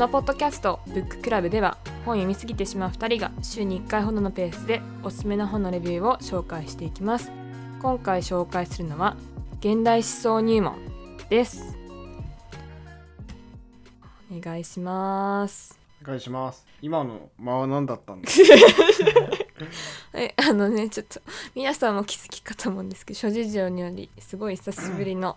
のポッドキャストブッククラブでは本読みすぎてしまう2人が週に1回ほどのペースでおすすめな本のレビューを紹介していきます。今回紹介するのは現代思想入門です。お願いします。お願いします。今の間は何だったんだ？えあのねちょっと皆さんも気づきかと思うんですけど諸事情によりすごい久しぶりの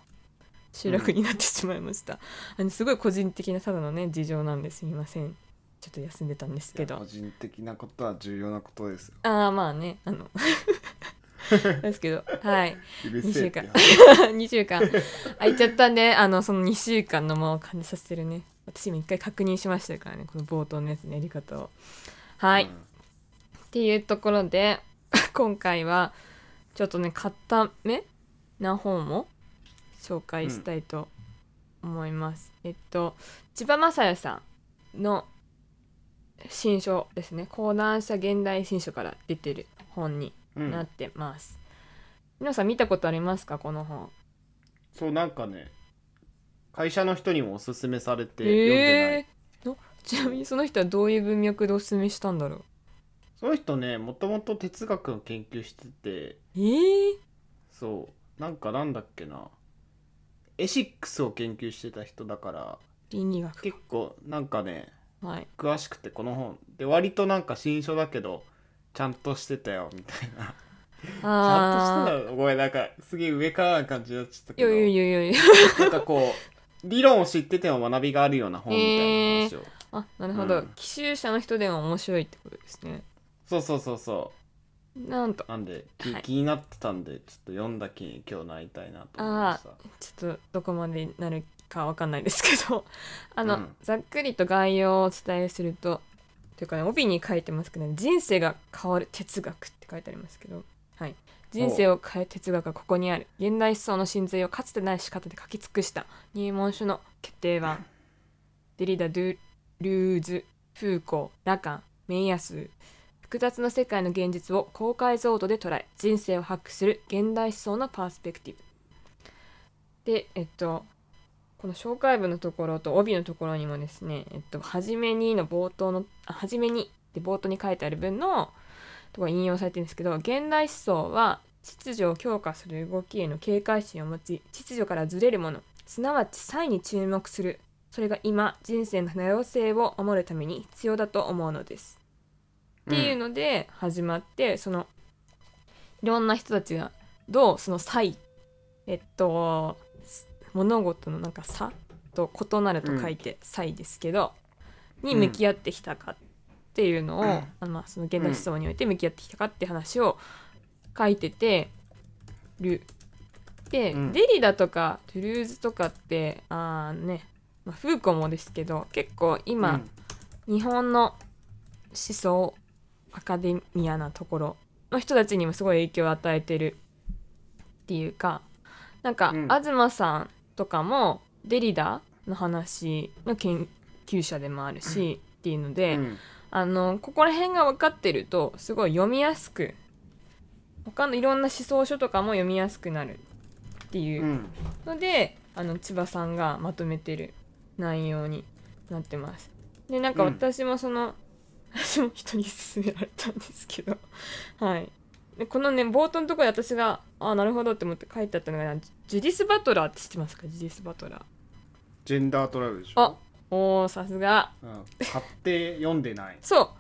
収録になってしまいました、あのすごい個人的なただのね事情なんですみません。ちょっと休んでたんですけど。個人的なことは重要なことですよ。ああまあねあの。ですけどはい。2週間。2週間。空いちゃったんであのその2週間の間を感じさせてるね。私も一回確認しましたからねこの冒頭のやつのやり方を。はい、っていうところで今回はちょっとね固めな本を紹介したいと思います、えっと千葉雅也さんの新書ですね。講談社現代新書から出てる本にうん、うんなってます、皆さん見たことありますか？この本。そうなんかね会社の人にもおすすめされて読んでない、えーのちなみにその人はどういう文脈でおすすめしたんだろう？その人ねもともと哲学の研究してて。えー、そうなんかなんだっけなエシックスを研究してた人だから倫理学。結構なんかねはい。詳しくてこの本で割となんか新書だけどちゃんとしてたよみたいな。ちゃんとしてたよごめんなんかすげえ上からな感じになっちゃったけど。いやいやいやいやなんかこう理論を知ってても学びがあるような本みたいな話を、あなるほど、うん。奇襲者の人でも面白いってことですね。そうそうそうそなんと。うなんで、きはい。気になってたんでちょっと読んだ気に今日なりたいなと思いました。ちょっとどこまでなるかわかんないですけど。あの、うん。ざっくりと概要をお伝えするとというかね帯に書いてますけど、ね、人生が変わる哲学って書いてありますけど。はい。人生を変える哲学がここにある。現代思想の真髄をかつてない仕方で書き尽くした。入門書の決定版。デリダ・ドゥ・ルーズ・フーコー・ラカン・メイヤス。ー複雑な世界の現実を高解像度で捉え人生を発掘する現代思想のパースペクティブでえっとこの紹介文のところと帯のところにもですね「えっと、はじめに」の冒頭の「あはじめに」って冒頭に書いてある文のところ引用されてるんですけど現代思想は秩序を強化する動きへの警戒心を持ち秩序からずれるものすなわち差異に注目するそれが今人生の多様性を守るために必要だと思うのです。っていうので始まってそのいろんな人たちがどうその差異えっと物事のなんか差と異なると書いて差異ですけど、に向き合ってきたかっていうのを、あのまあその現代思想において向き合ってきたかって話を書いててる。で、うん。デリダとかトゥルーズとかってあーね、まあ、フーコもですけど結構今、日本の思想アカデミアなところの人たちにもすごい影響を与えてるっていうかなんか、うん。東さんとかもデリダの話の研究者でもあるし、っていうので、うん。あのここら辺が分かってるとすごい読みやすく他のいろんな思想書とかも読みやすくなるっていううん。のであの千葉さんがまとめてる内容になってます。でなんかうん。私もその、私も人に勧められたんですけど。はい。でこのね冒頭のところで私があなるほどって思って書いてあったのがジュディス・バトラーって知ってますか？ジュディス・バトラー。ジェンダートラブルでしあょ、おーさすが。うん、買って読んでない。そ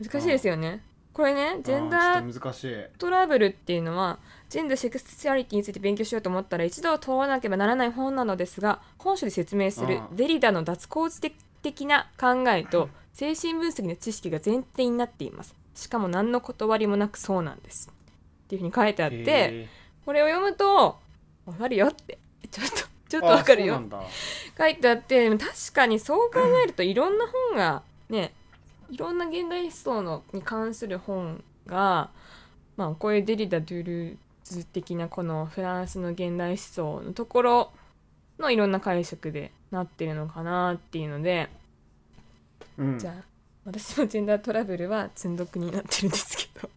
う。難しいですよね。これねジェンダートラブルっていうのはジェンダーセクシュアリティについて勉強しようと思ったら一度問わなければならない本なのですが本書で説明するああデリダの脱構図的な考えと精神分析の知識が前提になっています。しかも何の断りもなくそうなんです。っていうふうに書いてあってへこれを読むとわかるよって。ちょっとちょっーとわかるよ。書いてあって確かにそう考えるといろんな本がねいろんな現代思想のに関する本が、まあ、こういうデリダ・ドゥルーズ的なこのフランスの現代思想のところのいろんな解釈でなってるのかなっていうので、うん。じゃあ私もジェンダートラブルは積んどくになってるんですけど。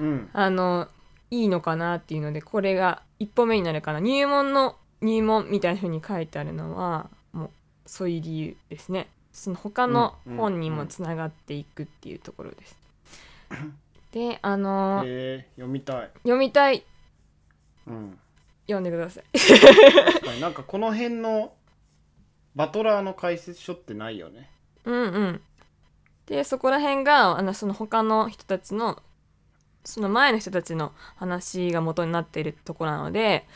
うん。あのいいのかなっていうのでこれが一歩目になるかな。入門の入門みたいな風に書いてあるのはもうそういう理由ですね。その他のうん。うん。本にもつながっていくっていうところです。であのーへえ読みたい。読みたい。うん。読んでください。確かに。なんかこの辺のバトラーの解説書ってないよねうんうん。でそこら辺があのその他の人たちのその前の人たちの話が元になっているところなので、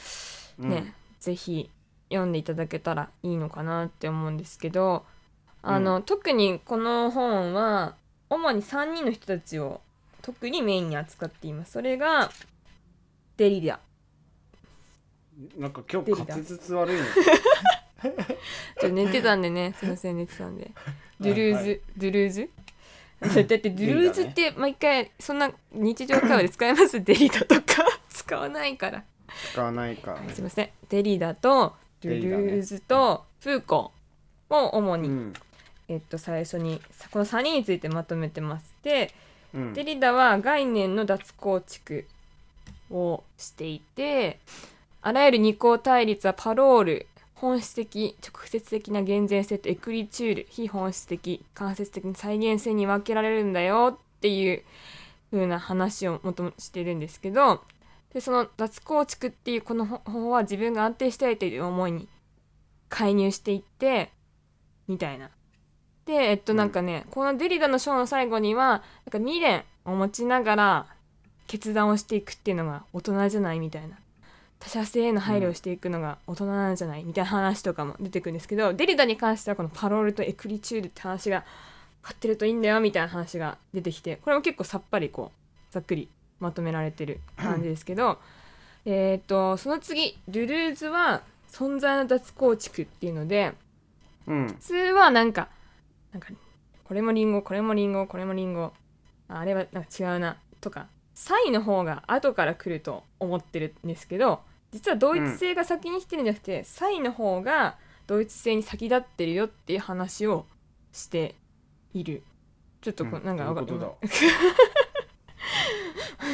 うん。ねぜひ読んでいただけたらいいのかなって思うんですけどあの、特にこの本は主に3人の人たちを特にメインに扱っています。それがデリダなんか今日滑舌悪いの ちょっと寝てたんでねすいません寝てたんでドゥルーズ、はいはドゥルーズ？だってドゥルーズって毎回そんな日常会話で使えます？デリダとか？使わないから。使わないかすいません。デリダとドゥルーズとフーコーを主に、うん。えっと、最初にさこの3人についてまとめてますでうん。デリダは概念の脱構築をしていてあらゆる二項対立はパロール本質的直接的な厳然性とエクリチュール非本質的間接的な再現性に分けられるんだよっていう風な話をもともとしてるんですけどでその脱構築っていうこの方法は自分が安定したいという思いに介入していってみたいな。でえっとなんかね、このデリダの章の最後にはなんか未練を持ちながら決断をしていくっていうのが大人じゃないみたいな他者性への配慮をしていくのが大人なんじゃない？みたいな話とかも出てくるんですけどデリダに関してはこのパロールとエクリチュールって話が買ってるといいんだよみたいな話が出てきてこれも結構さっぱりこうざっくりまとめられてる感じですけどえっとその次ドゥルーズは存在の脱構築っていうのでうん。普通はなんかなんかこれもリンゴこれもリンゴこれもリンゴああれはなんか違うなとかサイの方が後から来ると思ってるんですけど実は同一性が先に来てるんじゃなくて、サイの方が同一性に先立ってるよっていう話をしている。ちょっとこ、うんなんかわかどういうこと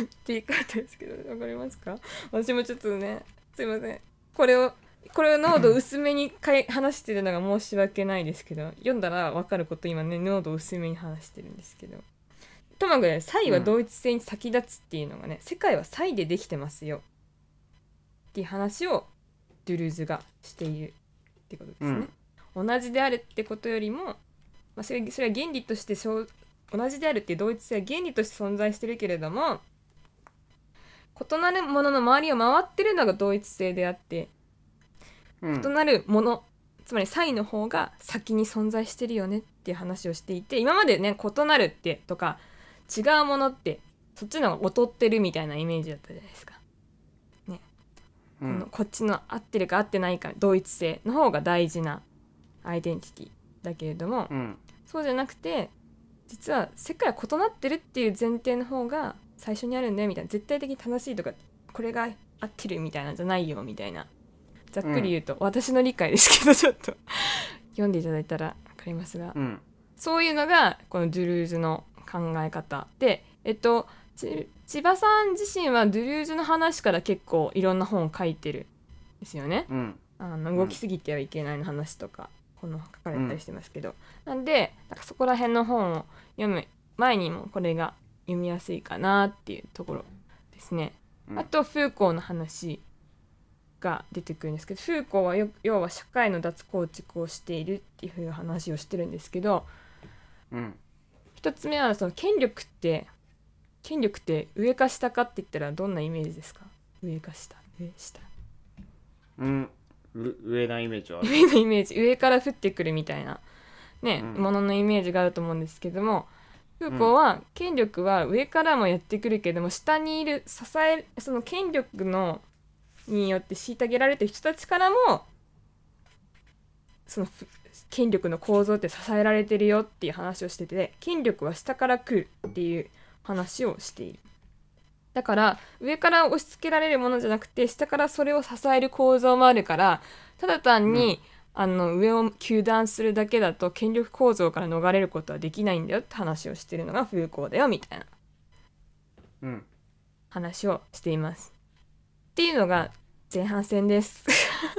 って言い方ですけどわかりますか？私もちょっとねすいません。これをこれを濃度薄めにかい 話してるのが申し訳ないですけど読んだら分かること今ね濃度薄めに話してるんですけどともかくね差異は同一性に先立つっていうのがね、世界は差異でできてますよ。っていう話をドゥルーズがしているってことですね、同じであるってことよりも、まあ、それそれは原理として同じであるっていう同一性は原理として存在してるけれども異なるものの周りを回ってるのが同一性であってうん。異なるものつまり差異の方が先に存在してるよねっていう話をしていて今までね異なるってとか違うものってそっちの方が劣ってるみたいなイメージだったじゃないですか、うこのんこっちの合ってるか合ってないか同一性の方が大事なアイデンティティだけれども、うん。そうじゃなくて実は世界は異なってるっていう前提の方が最初にあるんだよみたいな絶対的に正しいとかこれが合ってるみたいなんじゃないよみたいなざっくり言うと、私の理解ですけどちょっと。読んでいただいたら分かりますが、うん。そういうのがこのドゥルーズの考え方。でえっとち千葉さん自身はドゥルーズの話から結構いろんな本を書いてるんですよね。うん。あの動きすぎてはいけないの話とか、この書かれたりしてますけど、なんでなんかそこら辺の本を読む前にもこれが読みやすいかなっていうところですね。うん。あとフーコーの話が出てくるんですけどフーコーはよ要は社会の脱構築をしているっていう話をしてるんですけどうん一つ目はその権力って権力って上か下かって言ったらどんなイメージですか？上か下上下。うんう上なイメージはある。上のイメージ。上から降ってくるみたいな。ね、うん。もののイメージがあると思うんですけどもフーコーは権力は上からもやってくるけども下にいる支えその権力のによって虐げられてる人たちからもそのふ権力の構造って支えられてるよっていう話をしてて権力は下から来るっていう話をしているだから上から押し付けられるものじゃなくて下からそれを支える構造もあるからただ単に、あの上を糾弾するだけだと権力構造から逃れることはできないんだよって話をしてるのがフーコーだよみたいなうん話をしています。っていうのが前半戦です。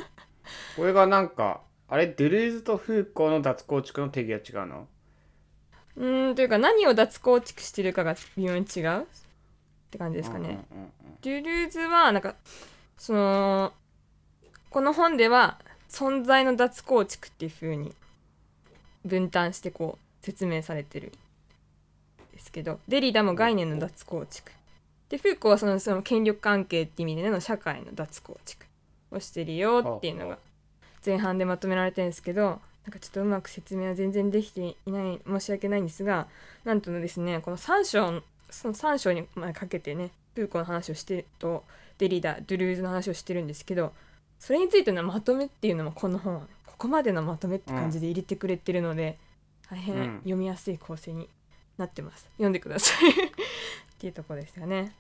これがなんかあれドゥルーズとフーコーの脱構築の定義は違うの？うーんというか何を脱構築してるかが微妙に違うって感じですかね。うんうんうんドゥルーズはなんかそのこの本では存在の脱構築っていう風に分担してこう説明されてるんですけどデリダも概念の脱構築。でフーコーはそのその権力関係って意味での社会の脱構築をしてるよっていうのが前半でまとめられてるんですけどなんかちょっとうまく説明は全然できていない申し訳ないんですがなんとですねこの3章その3章にまあかけてねフーコーの話をしてるとデリダドゥルーズの話をしてるんですけどそれについてのまとめっていうのもこの本はここまでのまとめって感じで入れてくれてるので、大変うん。読みやすい構成になってます。読んでください。っていうところですよね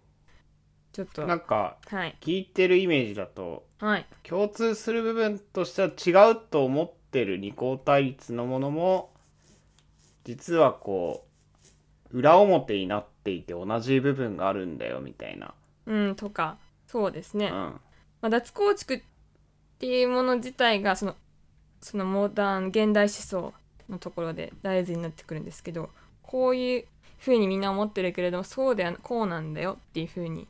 ちょっと。なんかはい。聞いてるイメージだとはい。共通する部分としては違うと思ってる二項対立のものも実はこう裏表になっていて同じ部分があるんだよみたいな、うんとか。そうですね、うん、まあ、脱構築っていうもの自体がそのそのモダン現代思想のところで大事になってくるんですけどこういうふうにみんな思ってるけれどもそうではこうなんだよっていうふうに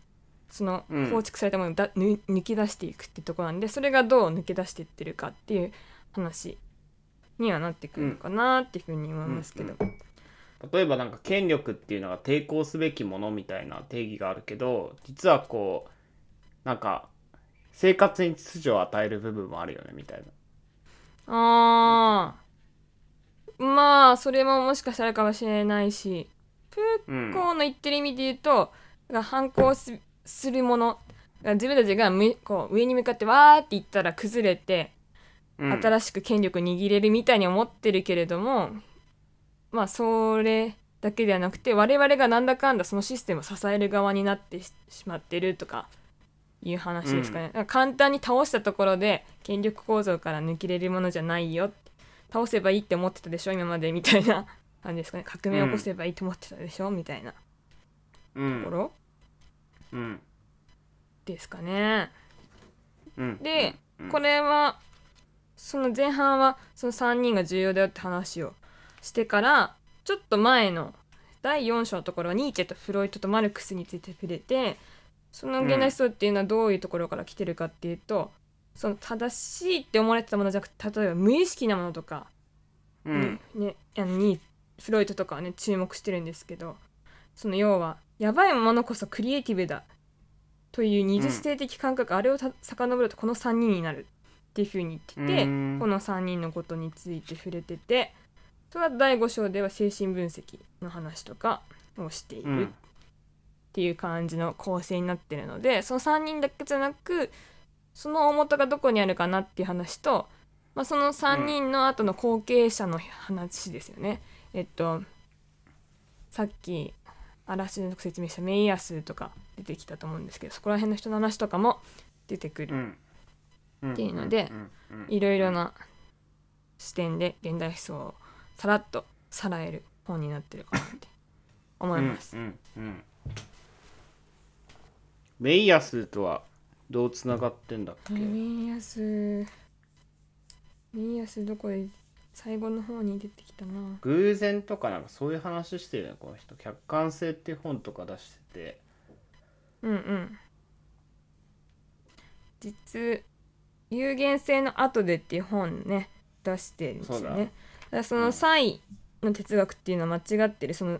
そのうん。構築されたものをだ、ぬ抜き出していくってところなんでそれがどう抜け出していってるかっていう話にはなってくるのかなっていうふうに思いますけど、うん例えばなんか権力っていうのが抵抗すべきものみたいな定義があるけど実はこうなんか生活に秩序を与える部分もあるよねみたいな。あー。まあそれももしかしたらあるかもしれないしうんこうの言ってる意味で言うとが反抗すするもの。が自分たちがむこう上に向かってわーって言ったら崩れて、うん。新しく権力握れるみたいに思ってるけれどもまあそれだけではなくて我々がなんだかんだそのシステムを支える側になってししまってるとかいう話ですかね、だから簡単に倒したところで権力構造から抜けれるものじゃないよ。倒せばいいって思ってたでしょ今までみたいな感じですかね。革命を起こせばいいと思ってたでしょ、みたいなうん。ところうん。ですかね。うん。で、うん。これはその前半はその3人が重要だよって話をしてからちょっと前の第4章のところはニーチェとフロイトとマルクスについて触れてその現代思想っていうのはどういうところから来てるかっていうと、その正しいって思われてたものじゃなくて例えば無意識なものとかうん。に,、ね、あのにフロイトとかはね注目してるんですけどその要はやばいものこそクリエイティブだという二次性的感覚、あれをた遡るとこの3人になるっていうふうに言ってて、うんこの3人のことについて触れててそれは第5章では精神分析の話とかをしているっていう感じの構成になってるのでその3人だけじゃなくその大元がどこにあるかなっていう話と、まあ、その3人の後の後継者の話ですよね。えっとさっきあらしの説明したメイヤスとか出てきたと思うんですけどそこら辺の人の話とかも出てくる。っていうのでいろいろな視点で現代思想をさらっとさらえる本になってるかなって思います。うん。うん。うん。メイヤスとはどうつながってんだっけ、メイヤスメイヤスどこで最後の方に出てきたな。偶然とかなんかそういう話してるねこの人。客観性っていう本とか出してて。うんうん。実有限性の後でっていう本ね出してるんですよそうだ。ねだからその際の哲学っていうのは間違ってる。その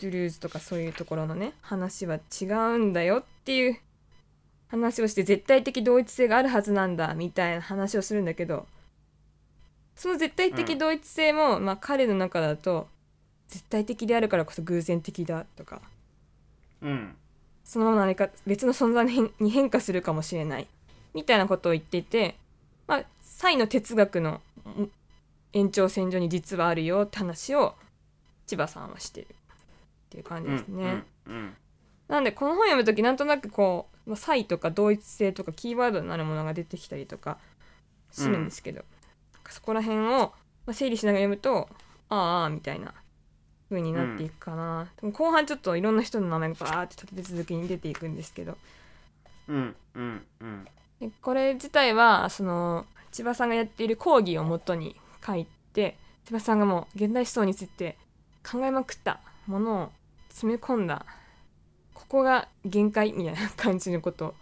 ドゥルーズとかそういうところのね話は違うんだよっていう話をして絶対的同一性があるはずなんだみたいな話をするんだけどその絶対的同一性も、まあ彼の中だと絶対的であるからこそ偶然的だとか。うん。そのまま何か別の存在に変化するかもしれない。みたいなことを言っていて、まあ、サイの哲学のん延長線上に実はあるよって話を千葉さんはしてる。っていう感じですね。うんなんでこの本読む時なんとなくこう、まあ、差異とか同一性とかキーワードになるものが出てきたりとかするんですけど、そこら辺を、まあ、整理しながら読むとああみたいな風になっていくかな、でも後半ちょっといろんな人の名前がバーって立て続けに出ていくんですけど。うんうんうん。でこれ自体はその千葉さんがやっている講義をもとに書いて千葉さんがもう現代思想について考えまくったものを詰め込んだここが限界みたいな感じのことを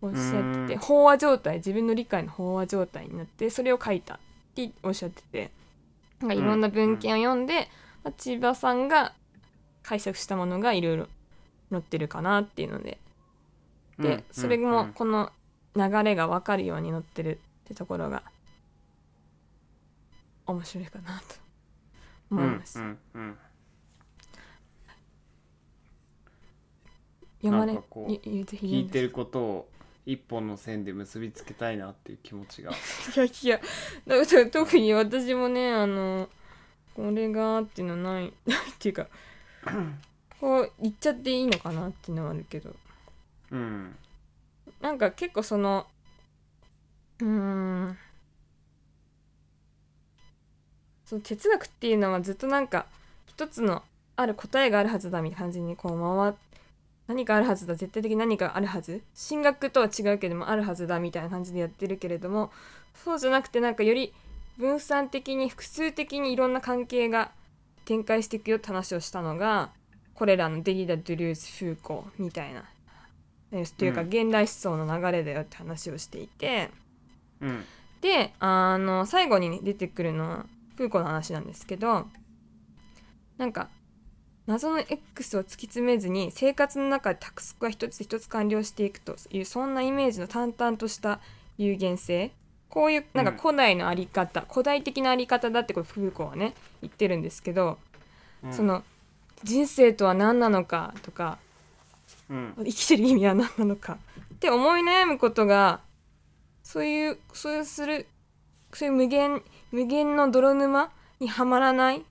おっしゃっててうん。飽和状態自分の理解の飽和状態になってそれを書いたっておっしゃっててなんかいろんな文献を読んで、まあ千葉さんが解釈したものがいろいろ載ってるかなっていうので。で、うんそれうん。うんもこの流れが分かるように載ってるってところが面白いかなと思います。うんうんうん。読まれ聞いてることを一本の線で結びつけたいなっていう気持ちが。いやいやだから特に私もねあのこれがっていうのはないないっていうか こう言っちゃっていいのかなっていうのはあるけど。うん。なんか結構そのうーん。その哲学っていうのはずっとなんか一つのある答えがあるはずだみたいな感じにこう回っ何かあるはずだ。絶対的に何かあるはず。進学とは違うけどもあるはずだみたいな感じでやってるけれどもそうじゃなくてなんかより分散的に複数的にいろんな関係が展開していくよって話をしたのがこれらのデリダ・ドゥルーズ・フーコーみたいな。えというかうん。現代思想の流れだよって話をしていて、うん。であの最後に、ね、出てくるのはフーコーの話なんですけどなんか謎の X を突き詰めずに生活の中でタスクが一つ一つ完了していくというそんなイメージの淡々とした有限性。こういうなんかうん。古代のあり方、古代的なあり方だってこれフーコーはね言ってるんですけど、うん。その人生とは何なのかとかうん。生きてる意味は何なのかって思い悩むことがそういうそういうするそういう無限無限の泥沼にはまらない。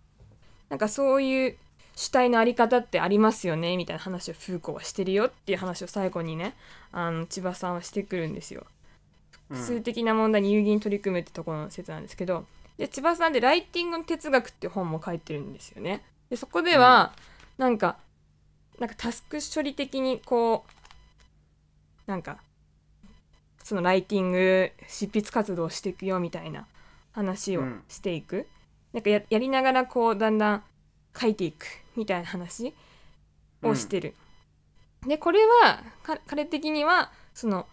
なんかそういう主体のあり方ってありますよねみたいな話をフーコーはしてるよっていう話を最後にねあの千葉さんはしてくるんですよ。うん数的な問題に有意義に取り組むってところの説なんですけどで千葉さんで「ライティングの哲学」って本も書いてるんですよね。でそこでは、なんかなんかタスク処理的にこうなんかそのライティング執筆活動をしていくよみたいな話をうんしていく、なんかややりながらこうだんだん書いていくみたいな話をしてる。でこれはか彼的にはその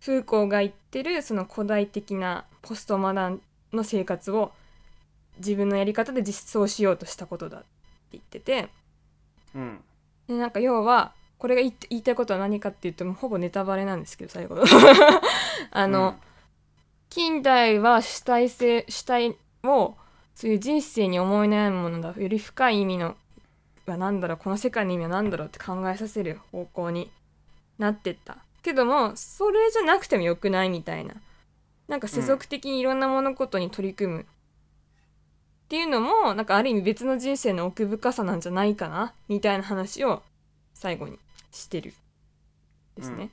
フーコーが言ってるその古代的なポストマダンの生活を自分のやり方で実装しようとしたことだって言ってて。うん。でなんか要はこれが言って言いたいことは何かっていうともうほぼネタバレなんですけど最後 あの、近代は主体性主体をそういう人生に思い悩むものだより深い意味のは何だろう？この世界の意味は何だろうって考えさせる方向になってった。けどもそれじゃなくてもよくないみたいな。なんか世俗的にいろんな物事に取り組む、っていうのもなんかある意味別の人生の奥深さなんじゃないかなみたいな話を最後にしてるですね、うん。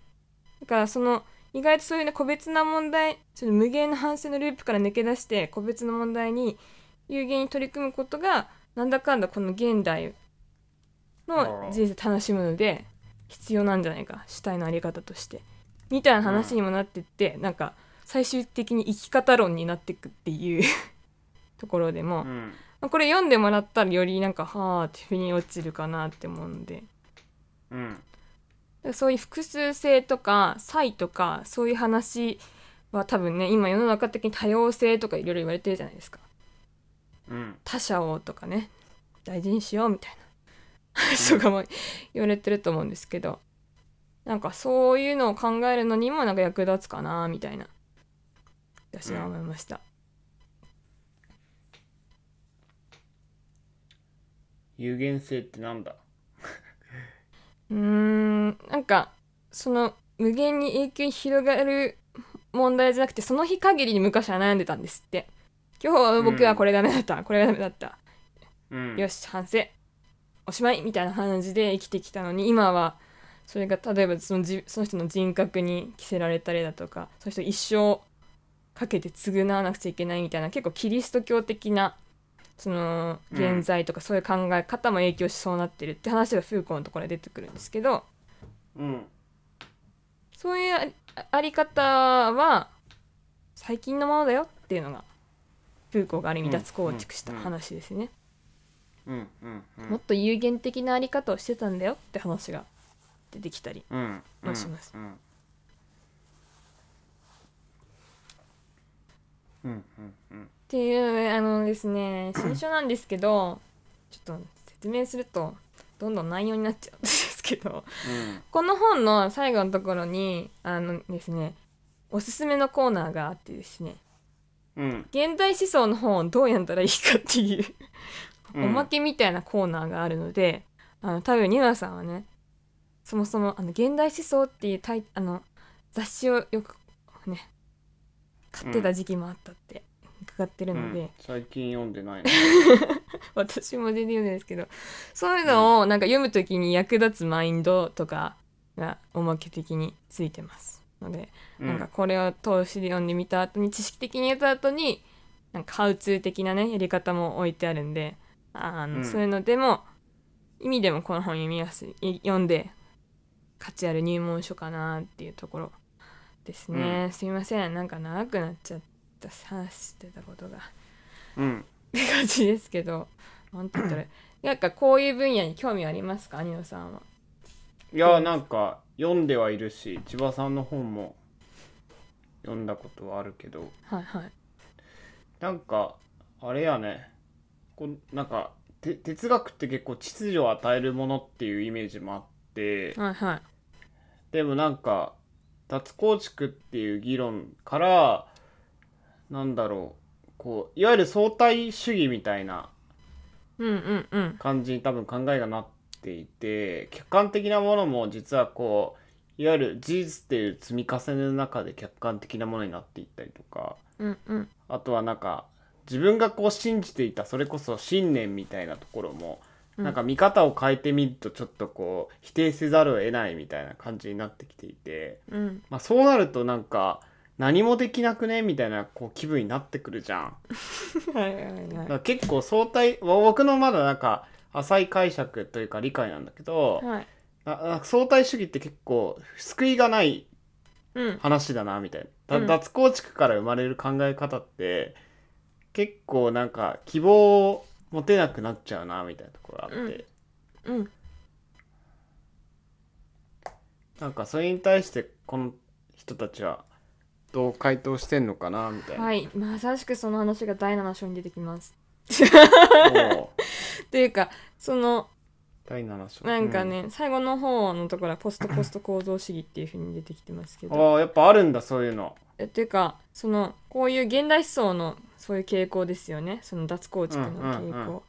だからその意外とそういうね個別な問題その無限の反省のループから抜け出して個別の問題に有限に取り組むことがなんだかんだこの現代の人生楽しむので必要なんじゃないか主体のあり方として。みたいな話にもなってって、なんか最終的に生き方論になっていくっていう ところでも、うん。まあこれ読んでもらったらよりなんかはあって腑に落ちるかなって思うので。うん。そういう複数性とか差異とかそういう話は多分ね今世の中的に多様性とかいろいろ言われてるじゃないですか。うん他者をとかね大事にしようみたいな。話とかも言われてると思うんですけどなんかそういうのを考えるのにもなんか役立つかなみたいな。私は思いました、有限性ってなんだ？うーんなんかその無限に永久に広がる問題じゃなくてその日限りに昔は悩んでたんですって今日は僕はこれダメだった、これがダメだった。うん。よし反省。おしまいみたいな感じで生きてきたのに今はそれが例えばそのじその人の人格に着せられたりだとかその人一生かけて償わなくちゃいけないみたいな結構キリスト教的なそのうん。現在とかそういう考え方も影響しそうなってるって話がフーコーのところで出てくるんですけどうん。そういうあり方は最近のものだよっていうのがフーコーがある意味うん脱構築した話ですね、うんうんうん。もっと有限的なあり方をしてたんだよって話が出てきたりうんもします。うん。うんうんうん。っていうあのですね新書なんですけど ちょっと説明するとどんどん内容になっちゃうんですけどこの本の最後のところにあのですねおすすめのコーナーがあってですねうん。現代思想の本をどう読んだらいいかっていううん。おまけみたいなコーナーがあるので、あの多分ニナさんはねそもそもあの現代思想っていうタイあの雑誌をよくね買ってた時期もあったって伺ってるので、うん。最近読んでないの 私も全然読んでないですけどそういうのをなんか読む時に役立つマインドとかがおまけ的についてますので、なんかこれを通しで読んでみた後に知識的にやった後になんかハウツー的なねやり方も置いてあるんであの、うん。そういうのでも意味でもこの本読みやすいい読んで価値ある入門書かなっていうところですね、すいません。なんか長くなっちゃった話してたことが。うん。って感じですけど。なんて言ったら なんかこういう分野に興味ありますか？ニノさんはいやなんか読んではいるし千葉さんの本も読んだことはあるけど。はいはい。なんかあれやね。こうなんかて哲学って結構秩序を与えるものっていうイメージもあって。はいはい。でもなんか脱構築っていう議論からなんだろう。こういわゆる相対主義みたいなうんうんうん。感じに多分考えがなっていて客観的なものも実はこういわゆる事実っていう積み重ねの中で客観的なものになっていったりとかうんうん。あとはなんか自分がこう信じていたそれこそ信念みたいなところも、うん。なんか見方を変えてみるとちょっとこう否定せざるを得ないみたいな感じになってきていて、うん。まあ、そうなるとなんか何もできなくねみたいなこう気分になってくるじゃん。はいはいはい。結構相対僕のまだなんか浅い解釈というか理解なんだけど、はい。ななんか相対主義って結構救いがないうん。話だなみたいな、だうん。脱構築から生まれる考え方って結構なんか希望を持てなくなっちゃうなみたいなところがあって、うん。なんかそれに対してこの人たちはどう回答してんのかなみたいな。はい。まさしくその話が第7章に出てきます。おう というかその第7章。なんかね、最後の方のところはポストポスト構造主義っていう風に出てきてますけうんど。ああやっぱあるんだそういうの。えっていうかそのこういう現代思想のそういう傾向ですよね。その脱構築の傾うんうんうん。向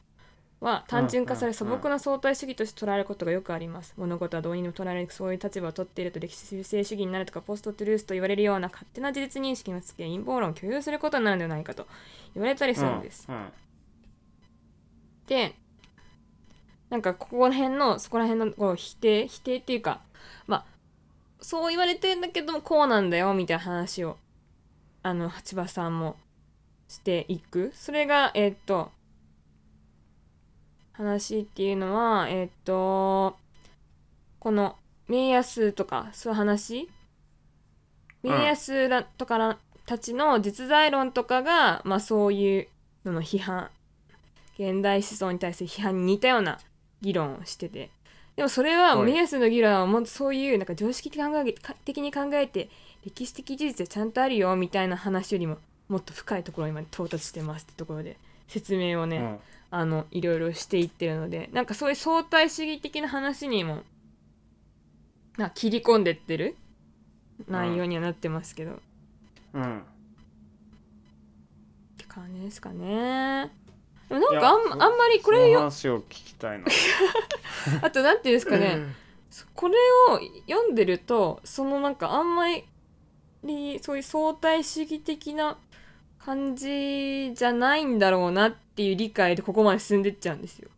は単純化され素うんうんうん。朴な相対主義として捉えることがよくあります。物事はどうにでも捉えられるそういう立場を取っていると歴史性主義になるとかポストトゥルースと言われるような勝手な事実認識がつけ陰謀論を共有することになるのではないかと言われたりするんです、うんうんでなんかここら辺のそこら辺のこう否定否定っていうかまあそう言われてんだけどこうなんだよみたいな話をあの八葉さんもしていく。それがえーっと話っていうのはえーっとこの名安とかそういう話。うん名安らとかたちの実在論とかが、まあ、そういうのの批判。現代思想に対する批判に似たような議論をしてて。でもそれははい。目安の議論はもっとそういうなんか常識的に考えか的に考えて歴史的事実でちゃんとあるよみたいな話よりももっと深いところにまで到達してますってところで説明をね、うん。あのいろいろしていってるのでなんかそういう相対主義的な話にもな切り込んでってる内容にはなってますけど、っうん。て感じですかねなんかあんあんまりこれよ話を聞きたいな。あとなんていうんですかね。これを読んでるとそのなんかあんまりそういう相対主義的な感じじゃないんだろうなっていう理解でここまで進んでっちゃうんですよ。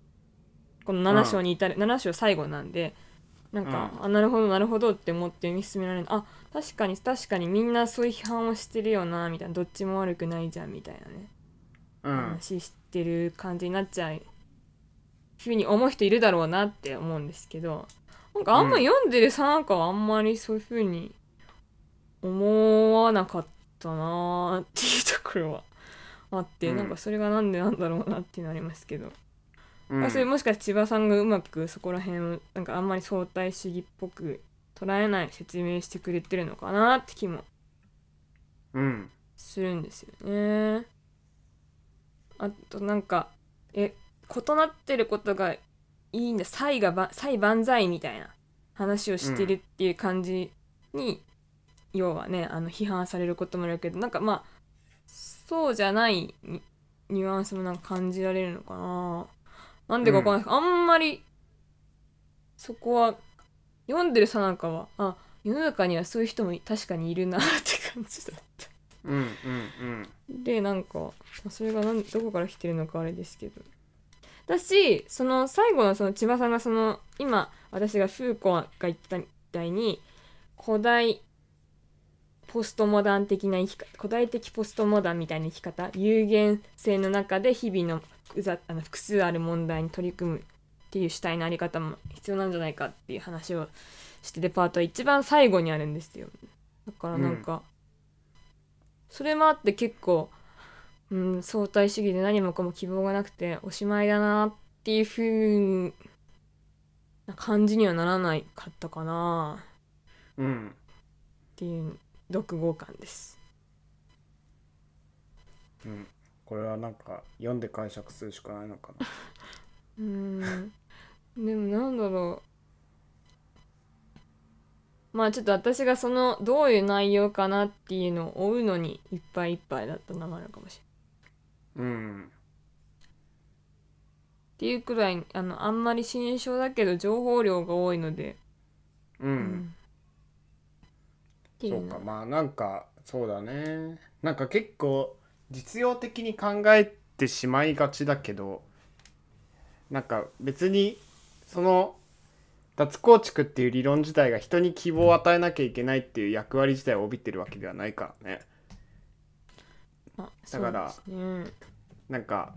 この7章に至る、7章最後なんで。なんか、うあなるほどなるほどって思って読み進められる。あ確かに確かにみんなそういう批判をしてるよなみたいな。どっちも悪くないじゃんみたいなね、うん話してる感じになっちゃうふうに思う人いるだろうなって思うんですけどなんかあんま読んでるさなんかはあんまりそういうふうに思わなかったなーっていうところはあって、うん。なんかそれがなんでなんだろうなっていうのありますけど、うん。あそれもしかして千葉さんがうまくそこら辺をなんかあんまり相対主義っぽく捉えない説明してくれてるのかなって気もうん。するんですよね。あとなんかえ異なってることがいいんだ。才がば才万歳みたいな話をしてるっていう感じに、要はねあの批判されることもあるけどなんかまあそうじゃないニニュアンスもなんか感じられるのかな。なんでかわかんない。です、あんまりそこは読んでるさなんかはあ世の中にはそういう人も確かにいるなって感じだった。うんうんうんでなんかそれがなんどこから来てるのかあれですけど。だしその最後のその千葉さんがその今私がフーコーが言ったみたいに古代ポストモダン的な生き方古代的ポストモダンみたいな生き方有限性の中で日々の複雑あの複数ある問題に取り組むっていう主体のあり方も必要なんじゃないかっていう話をしててパートは一番最後にあるんですよ。だからなんか、それもあって結構、うん、相対主義で何もかも希望がなくておしまいだなっていう風な感じにはならないかったかな。うん。っていう読後感です。うん。これはなんか読んで解釈するしかないのかな。うーん。でもなんだろうまあちょっと私がそのどういう内容かなっていうのを追うのにいっぱいいっぱいだったのもあるかもしれない。うん。っていうくらいあのあんまり新書だけど情報量が多いので、うん、うんっていそううのか。まあなんかそうだね。なんか結構実用的に考えてしまいがちだけどなんか別にその脱構築っていう理論自体が人に希望を与えなきゃいけないっていう役割自体を帯びてるわけではないからね。あだからね。なんか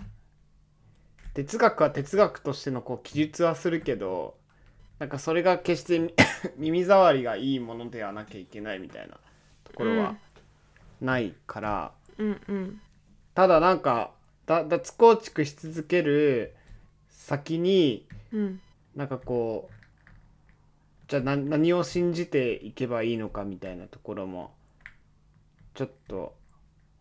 哲学は哲学としてのこう記述はするけどなんかそれが決して 耳障りがいいものではなきゃいけないみたいなところはないから、うんうん。ただなんかだ脱構築し続ける先にうん。なんかこうじゃあな何を信じていけばいいのかみたいなところもちょっと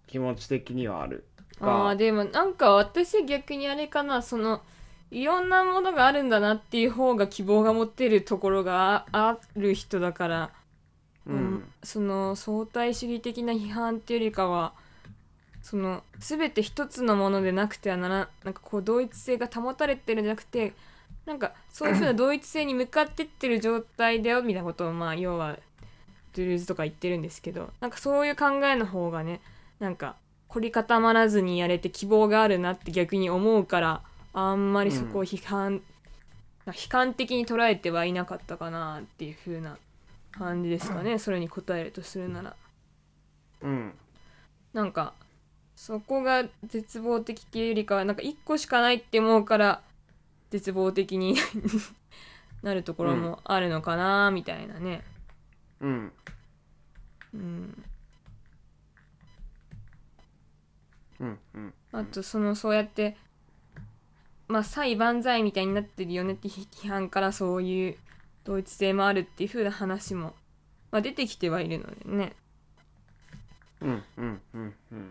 気持ち的にはあるがあーでもなんか私逆にあれかなそのいろんなものがあるんだなっていう方が希望が持てるところがあある人だから、うん。その相対主義的な批判っていうよりかはその全て一つのものでなくてはならなんかこう同一性が保たれてるんじゃなくてなんかそういうふうな同一性に向かってってる状態だよみたいなことをまあ要はドゥルーズとか言ってるんですけどなんかそういう考えの方がねなんか凝り固まらずにやれて希望があるなって逆に思うからあんまりそこを批判、悲観的に捉えてはいなかったかなっていう風な感じですかね。それに答えるとするなら。うん。なんかそこが絶望的っていうよりかはなんか1個しかないって思うから絶望的に なるところもあるのかなみたいなね。うん。うん。うんうん。あとそのそうやってまあ裁万歳みたいになってるよねって批判からそういう同一性もあるっていう風な話も、まあ、出てきてはいるのでね。うんうんうんうん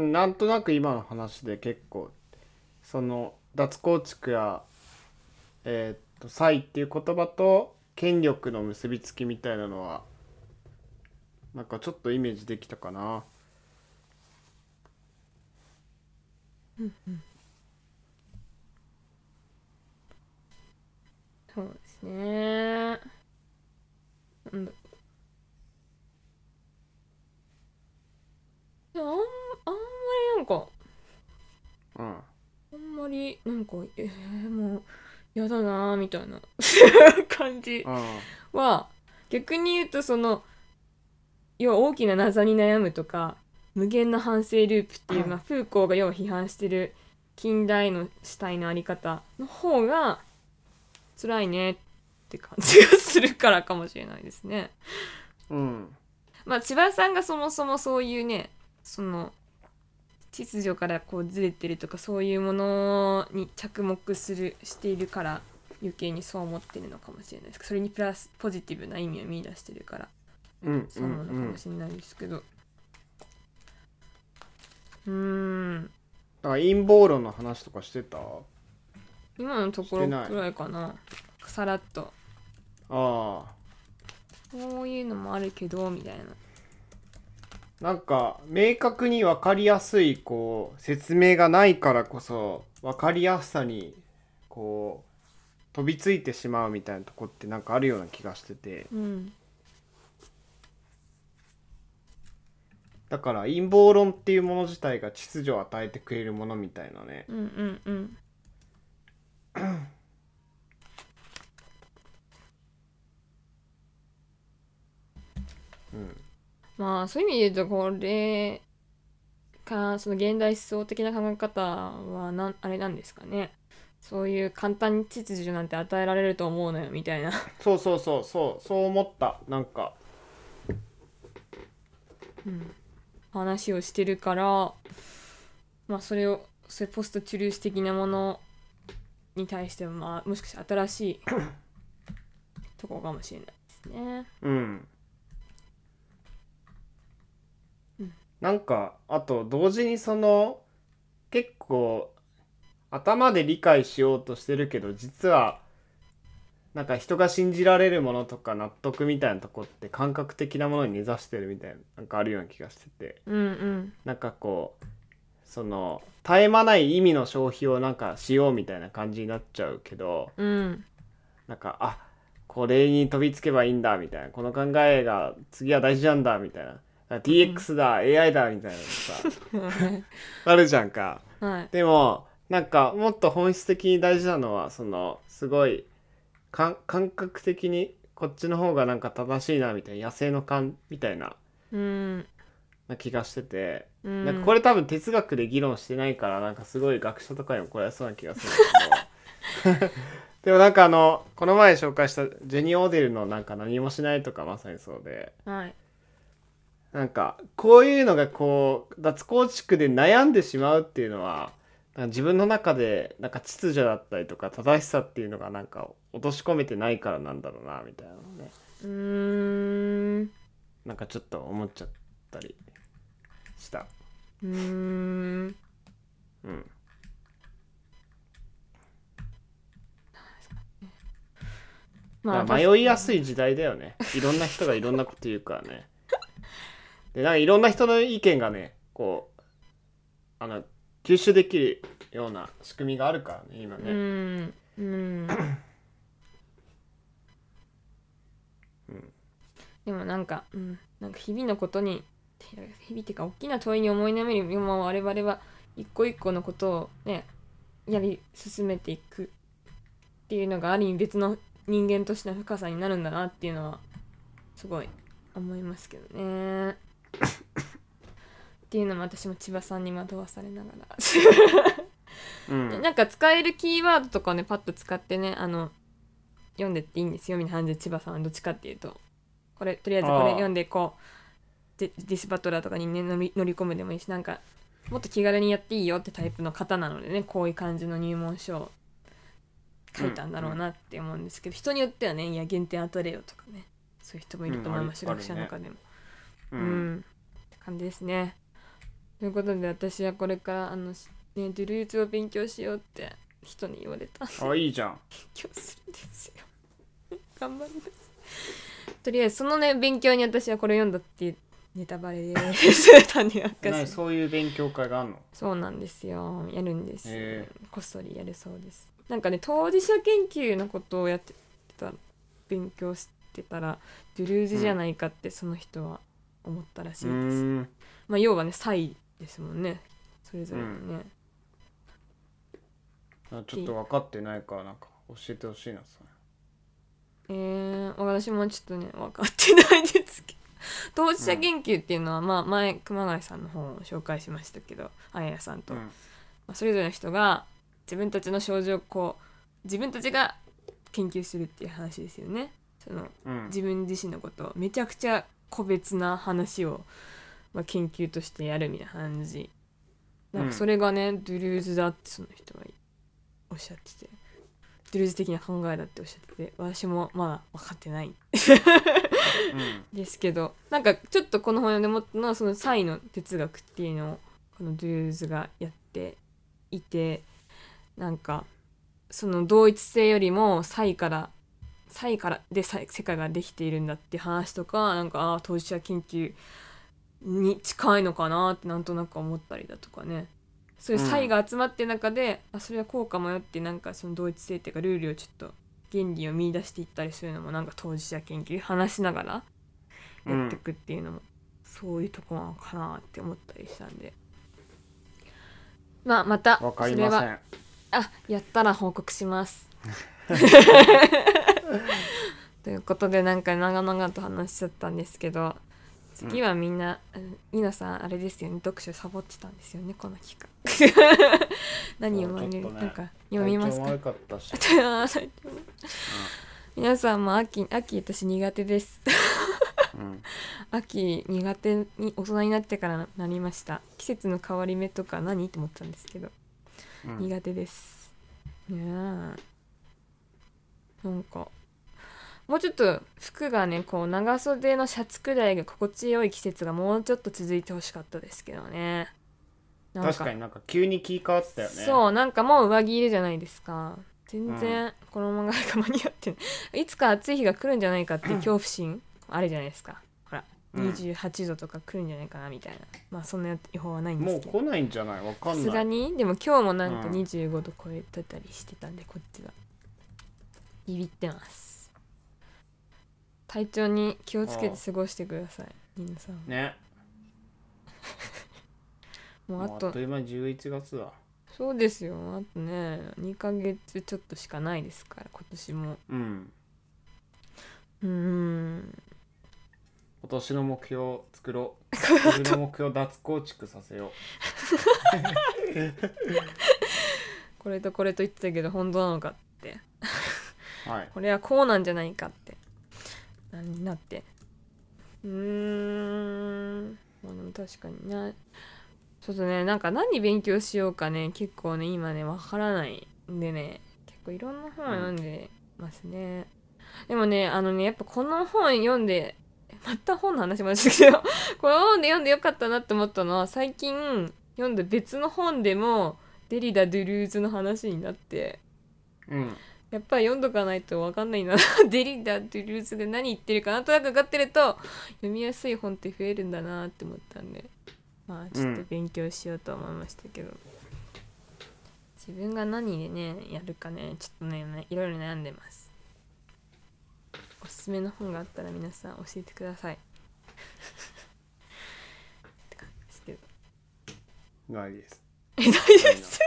なんとなく今の話で結構その脱構築やえーっと「才」っていう言葉と権力の結びつきみたいなのはなんかちょっとイメージできたかな。そうですね。なんだ。あんなんかうん。あんまりなんかえー、もうやだなーみたいな 感じうん。は逆に言うとその要は大きな謎に悩むとか無限の反省ループっていう、まあ、フーコーが要は批判してる近代の主体のあり方の方が辛いねっって感じがするからかもしれないですね。うん。まあ千葉さんがそもそもそういうねその秩序からこうずれてるとかそういうものに着目するしているから余計にそう思ってるのかもしれないです。それにプラスポジティブな意味を見出してるから。うんそうなのかもしれないですけど。うーん。だから陰謀論の話とかしてた？あ今のところくらいかな。さらっと。あ。こういうのもあるけどみたいななんか明確に分かりやすいこう説明がないからこそ分かりやすさにこう飛びついてしまうみたいなとこってなんかあるような気がしてて。うんだから陰謀論っていうもの自体が秩序を与えてくれるものみたいなね。うんうんうん。うんまあそういう意味で言うとこれかその現代思想的な考え方はなんあれなんですかね。そういう簡単に秩序なんて与えられると思うのよみたいな。そうそうそうそうそう思ったなんか。話をしてるからまあそれをそれポストチュルース的なものに対してはまあもしかして新しいとこかもしれないですね。うんなんかあと同時にその結構頭で理解しようとしてるけど実はなんか人が信じられるものとか納得みたいなとこって感覚的なものに根ざしてるみたいななんかあるような気がしてて。うんうん。なんかこうその絶え間ない意味の消費をなんかしようみたいな感じになっちゃうけどうん。なんかあこれに飛びつけばいいんだみたいなこの考えが次は大事なんだみたいなあ TX だ、AI だみたいなのさ あるじゃんか。はい。でもなんかもっと本質的に大事なのはそのすごい感覚的にこっちの方がなんか正しいなみたいな野生の感みたいなうん。な気がしてて、うん。なんかこれ多分哲学で議論してないからなんかすごい学者とかにもこれそうな気がするんだけど。でもなんかあのこの前紹介したジェニー・オーデルのなんか何もしないとかまさにそうで。はいなんかこういうのがこう脱構築で悩んでしまうっていうのはなんか自分の中でなんか秩序だったりとか正しさっていうのがなんか落とし込めてないからなんだろうなみたいなのね。うーん。なんかちょっと思っちゃったりした。うーん。うん。ままあ、迷いやすい時代だよね。いろんな人がいろんなこと言うからねでなんかいろんな人の意見がねこうあの吸収できるような仕組みがあるからね今うね、ん。うん。でもなんか、うん、なんか日々のことに日々っていうか大きな問いに思い悩める今我々は一個一個のことをねやり進めていくっていうのがある意味別の人間としての深さになるんだなっていうのはすごい思いますけどね。っていうのも私も千葉さんに惑わされながら。うん。なんか使えるキーワードとかをねパッと使ってねあの読んでっていいんですよみたいな感じで千葉さんはどっちかっていうと。これとりあえずこれ読んでこう。デディスバトラーとかにね乗り乗り込むでもいいしなんかもっと気軽にやっていいよってタイプの方なのでねこういう感じの入門書を書いたんだろうなって思うんですけど、人によってはねいや減点当たれよとかねそういう人もいると思います、うん学者の中でも。ううんん、って感じですね。ということで私はこれからあの、しね、ドゥルーズを勉強しようって人に言われたあいいじゃん勉強するんですよ。頑張ります。とりあえずそのね勉強に私はこれ読んだっていうネタバレです。そういう勉強会があるの？そうなんですよ。やるんです、へこっそりやるそうです。なんかね当事者研究のことをやってた勉強してたらドゥルーズじゃないかってその人は思ったらしいです。まあ要はね差異ですもんね。それぞれのね、あちょっと分かってないからなんか教えてほしいなそれ。えー、私もちょっとね分かってないですけど。当事者研究っていうのは、まあ前熊谷さんの本を紹介しましたけどあややさんと、うん。まあ、それぞれの人が自分たちの症状をこう自分たちが研究するっていう話ですよね。そのうん。自分自身のことをめちゃくちゃ個別な話を、まあ、研究としてやるみたいな感じ。なんかそれがね、ドゥルーズだってその人がおっしゃってて。ドゥルーズ的な考えだっておっしゃってて。私もまだ分かってない。うん。ですけどなんかちょっとこの本でもったのはそのサイの哲学っていうのをこのドゥルーズがやっていてなんかその同一性よりもサイからサイからでさ世界ができているんだって話とかなんかああ当事者研究に近いのかなってなんとなく思ったりだとかね。そういう差異が集まってる中で、あそれはこうかもよってなんかその同一性っていうかルールをちょっと原理を見出していったりするのもなんか当事者研究話しながらやっていくっていうのも、そういうとこなのかなって思ったりしたんで。まあまたそれはあやったら報告します。ということでなんか長々と話しちゃったんですけど次はみんな、あのイノさんあれですよね読書サボってたんですよねこの期間 何読まれる、ねなんか読みますか？かったし。皆さんも秋秋私苦手です。うん。秋苦手に大人になってからなりました。季節の変わり目とか何？って思ったんですけど。うん。苦手です。ねえなんかもうちょっと服がねこう長袖のシャツくらいが心地よい季節がもうちょっと続いてほしかったですけどね。なん確かになんか急に気変わってたよね。そうなんかもう上着いるじゃないですか。全然このままが間に合ってない。いつか暑い日が来るんじゃないかっていう恐怖心あるじゃないですか。ほらうん。28度とか来るんじゃないかなみたいな。まあそんな予報はないんでもうすけど。来ないんじゃない？わかさすがんないに？でも今日もなんかうん。25度超えてたりしてたんでこっちはビビってます。体調に気をつけて過ごしてください皆さん。ね。もうあっもうあとという間に11月だ。そうですよ。あとね2ヶ月ちょっとしかないですから今年も。うん。うーん。今年の目標作ろう。自分の目標脱構築させよ これとこれと言ってたけど本当なのかって。うはい。これはこうなんじゃないかって。ななって。うーん。まあでも確かにな。ちょっとね。なんか何勉強しようかね。結構ね今ねわからないんでね。結構いろんな本を読んでますね、でもねあのねやっぱこの本読んでまた本の話もしたけど。この本で読んでよかったなって思ったのは最近読んだ別の本でもデリダ・ドゥルーズの話になって。うんやっぱり読んどかないと分かんないな。デリダ・ドゥルーズで何言ってるかなんとなく分かってると読みやすい本って増えるんだなって思ったんで。まあちょっと勉強しようと思いましたけど、自分が何でねやるかねちょっとねねいろいろ悩んでます。おすすめの本があったら皆さん教えてください。って感じですけど。ないです。えないです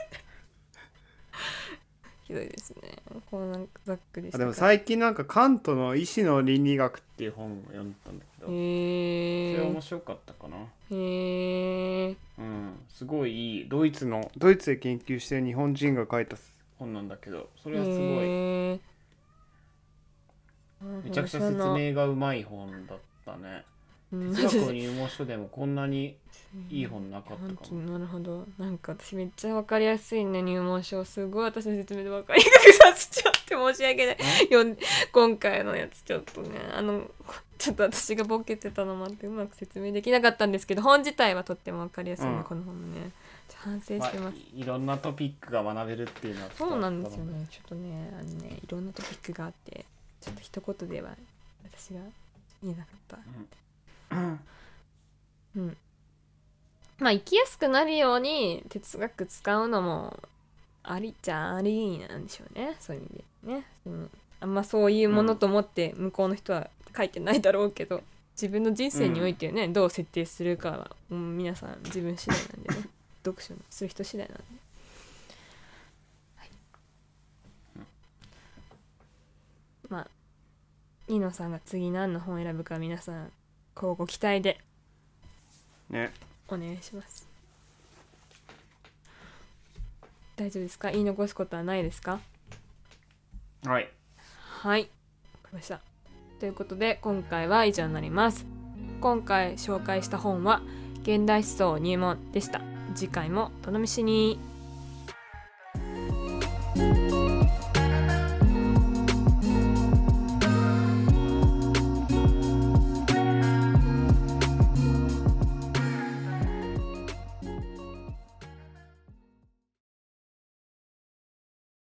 ひどいですね。こうなんかざっくりしたあでも最近なんかカントの「医師の倫理学」っていう本を読んだんだけど、へえそれ面白かったかな。へえうんすごいいいドイツのドイツで研究してる日本人が書いた本なんだけどそれはすごい。めちゃくちゃ説明がうまい本だったね。うん哲学の入門書でもこんなにいい本なかった本かも。なるほどなんか私めっちゃ分かりやすいね入門書。すごい私の説明で分かりにくくさせちゃって申し訳ない。よん今回のやつちょっとねあのちょっと私がボケてたのもあってうまく説明できなかったんですけど本自体はとっても分かりやすいね、うん。この本ね。反省まあしてます、いいろんなトピックが学べるっていうのはそうなんですよね。ちょっとねあのねいろんなトピックがあってちょっと一言では私が言えなかったたのうん。まあ生きやすくなるように哲学使うのもありっちゃありなんでしょうね。そういう意味でね、うん、あんまそういうものと思って向こうの人は書いてないだろうけど、自分の人生においてね、どう設定するかは、うん、皆さん自分次第なんでね。読書する人次第なんで、はい。まあニノさんが次何の本を選ぶか皆さんこうご期待で。ね。お願いします。大丈夫ですか？言い残すことはないですか？はい。はい。わかりました。ということで今回は以上になります。今回紹介した本は現代思想入門でした。次回もお楽しみに